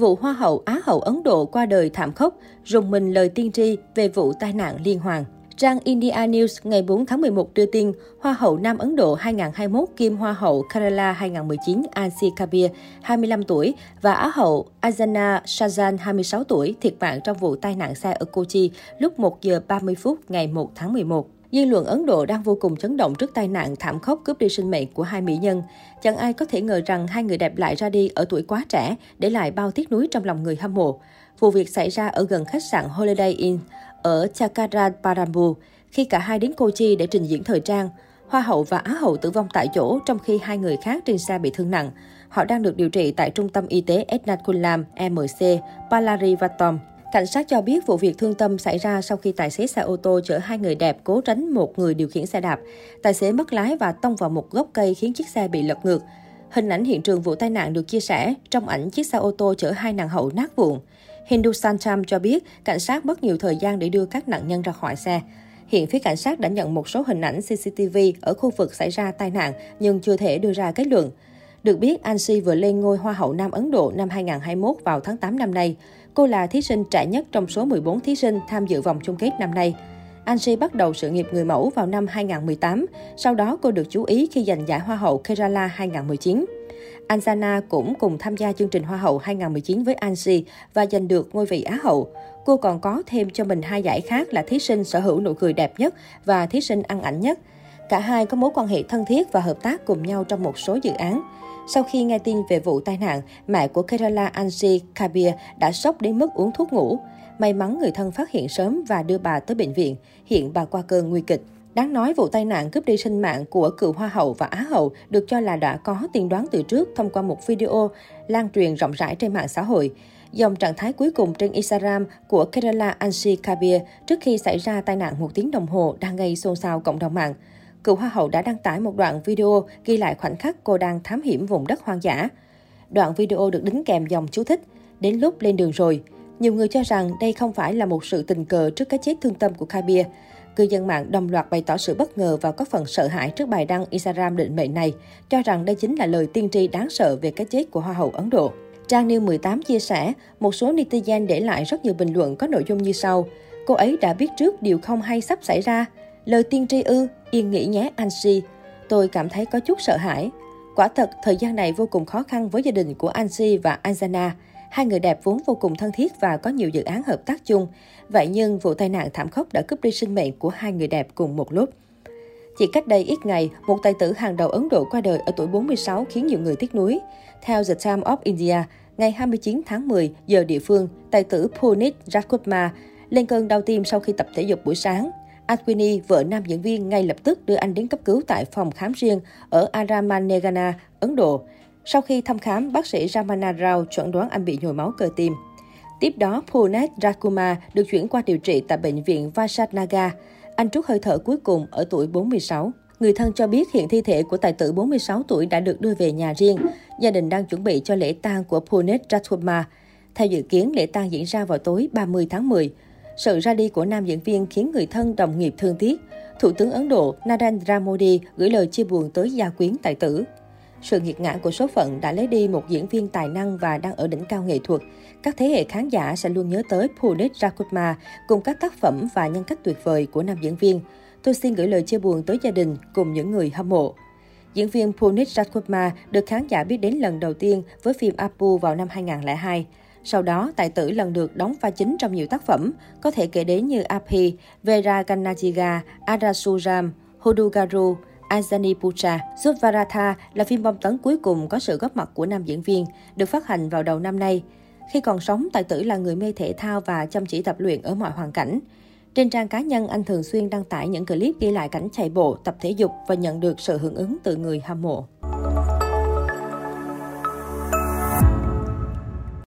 Vụ Hoa hậu Á hậu Ấn Độ qua đời thảm khốc, rùng mình lời tiên tri về vụ tai nạn liên hoàn. Trang India News ngày 4 tháng 11 đưa tin, Hoa hậu Nam Ấn Độ 2021 kim Hoa hậu Kerala 2019 Ansi Kabir, 25 tuổi, và Á hậu Ajana Shazan, 26 tuổi, thiệt mạng trong vụ tai nạn xe ở Kochi lúc 1 giờ 30 phút ngày 1 tháng 11. Dư luận Ấn Độ đang vô cùng chấn động trước tai nạn thảm khốc cướp đi sinh mệnh của hai mỹ nhân. Chẳng ai có thể ngờ rằng hai người đẹp lại ra đi ở tuổi quá trẻ, để lại bao tiếc nuối trong lòng người hâm mộ. Vụ việc xảy ra ở gần khách sạn Holiday Inn ở Chakaraparambu, khi cả hai đến Kochi để trình diễn thời trang. Hoa hậu và Á hậu tử vong tại chỗ trong khi hai người khác trên xe bị thương nặng. Họ đang được điều trị tại Trung tâm Y tế Ednakulam, MC Palarivatom. Cảnh sát cho biết vụ việc thương tâm xảy ra sau khi tài xế xe ô tô chở hai người đẹp cố tránh một người điều khiển xe đạp. Tài xế mất lái và tông vào một gốc cây khiến chiếc xe bị lật ngược. Hình ảnh hiện trường vụ tai nạn được chia sẻ. Trong ảnh, chiếc xe ô tô chở hai nàng hậu nát vụn. Hindustan Times cho biết, cảnh sát mất nhiều thời gian để đưa các nạn nhân ra khỏi xe. Hiện phía cảnh sát đã nhận một số hình ảnh CCTV ở khu vực xảy ra tai nạn nhưng chưa thể đưa ra kết luận. Được biết, Ansi vừa lên ngôi Hoa hậu Nam Ấn Độ năm 2021 vào tháng 8 năm nay. Cô là thí sinh trẻ nhất trong số 14 thí sinh tham dự vòng chung kết năm nay. Ansi bắt đầu sự nghiệp người mẫu vào năm 2018, sau đó cô được chú ý khi giành giải Hoa hậu Kerala 2019. Anjana cũng cùng tham gia chương trình Hoa hậu 2019 với Ansi và giành được ngôi vị Á hậu. Cô còn có thêm cho mình hai giải khác là thí sinh sở hữu nụ cười đẹp nhất và thí sinh ăn ảnh nhất. Cả hai có mối quan hệ thân thiết và hợp tác cùng nhau trong một số dự án. Sau khi nghe tin về vụ tai nạn, mẹ của Kerala Anji Kabir đã sốc đến mức uống thuốc ngủ. May mắn người thân phát hiện sớm và đưa bà tới bệnh viện. Hiện bà qua cơn nguy kịch. Đáng nói, vụ tai nạn cướp đi sinh mạng của cựu Hoa hậu và Á hậu được cho là đã có tiên đoán từ trước thông qua một video lan truyền rộng rãi trên mạng xã hội. Dòng trạng thái cuối cùng trên Instagram của Kerala Anshi Kabir trước khi xảy ra tai nạn một tiếng đồng hồ đang gây xôn xao cộng đồng mạng. Cựu Hoa hậu đã đăng tải một đoạn video ghi lại khoảnh khắc cô đang thám hiểm vùng đất hoang dã. Đoạn video được đính kèm dòng chú thích, đến lúc lên đường rồi. Nhiều người cho rằng đây không phải là một sự tình cờ trước cái chết thương tâm của Kabir. Cư dân mạng đồng loạt bày tỏ sự bất ngờ và có phần sợ hãi trước bài đăng Instagram định mệnh này, cho rằng đây chính là lời tiên tri đáng sợ về cái chết của Hoa hậu Ấn Độ. Trang New 18 chia sẻ, một số netizen để lại rất nhiều bình luận có nội dung như sau. Cô ấy đã biết trước điều không hay sắp xảy ra. Lời tiên tri ư, yên nghỉ nhé anh Si. Tôi cảm thấy có chút sợ hãi. Quả thật, thời gian này vô cùng khó khăn với gia đình của Ansi và Anjana. Hai người đẹp vốn vô cùng thân thiết và có nhiều dự án hợp tác chung. Vậy nhưng vụ tai nạn thảm khốc đã cướp đi sinh mệnh của hai người đẹp cùng một lúc. Chỉ cách đây ít ngày, một tài tử hàng đầu Ấn Độ qua đời ở tuổi 46 khiến nhiều người tiếc nuối. Theo The Times of India, ngày 29 tháng 10 giờ địa phương, tài tử Punit Rajkumar lên cơn đau tim sau khi tập thể dục buổi sáng. Adwini, vợ nam diễn viên, ngay lập tức đưa anh đến cấp cứu tại phòng khám riêng ở Aramanegana, Ấn Độ. Sau khi thăm khám, bác sĩ Ramana Rao chuẩn đoán anh bị nhồi máu cơ tim. Tiếp đó, Punet Rakuma được chuyển qua điều trị tại bệnh viện Vasadnaga. Anh trút hơi thở cuối cùng ở tuổi 46. Người thân cho biết hiện thi thể của tài tử 46 tuổi đã được đưa về nhà riêng. Gia đình đang chuẩn bị cho lễ tang của Punet Rakuma. Theo dự kiến, lễ tang diễn ra vào tối 30 tháng 10. Sự ra đi của nam diễn viên khiến người thân đồng nghiệp thương tiếc. Thủ tướng Ấn Độ Narendra Modi gửi lời chia buồn tới gia quyến tài tử. Sự nghiệt ngã của số phận đã lấy đi một diễn viên tài năng và đang ở đỉnh cao nghệ thuật. Các thế hệ khán giả sẽ luôn nhớ tới Pulit Rakutma cùng các tác phẩm và nhân cách tuyệt vời của nam diễn viên. Tôi xin gửi lời chia buồn tới gia đình cùng những người hâm mộ. Diễn viên Punit Rakutma được khán giả biết đến lần đầu tiên với phim Apu vào năm 2002. Sau đó, tài tử lần được đóng vai chính trong nhiều tác phẩm, có thể kể đến như Api, Vera Ganajiga, Arasuram, Hodugaru, Anjani Putra, Subvaratha là phim bom tấn cuối cùng có sự góp mặt của nam diễn viên, được phát hành vào đầu năm nay. Khi còn sống, tài tử là người mê thể thao và chăm chỉ tập luyện ở mọi hoàn cảnh. Trên trang cá nhân, anh thường xuyên đăng tải những clip ghi lại cảnh chạy bộ, tập thể dục và nhận được sự hưởng ứng từ người hâm mộ.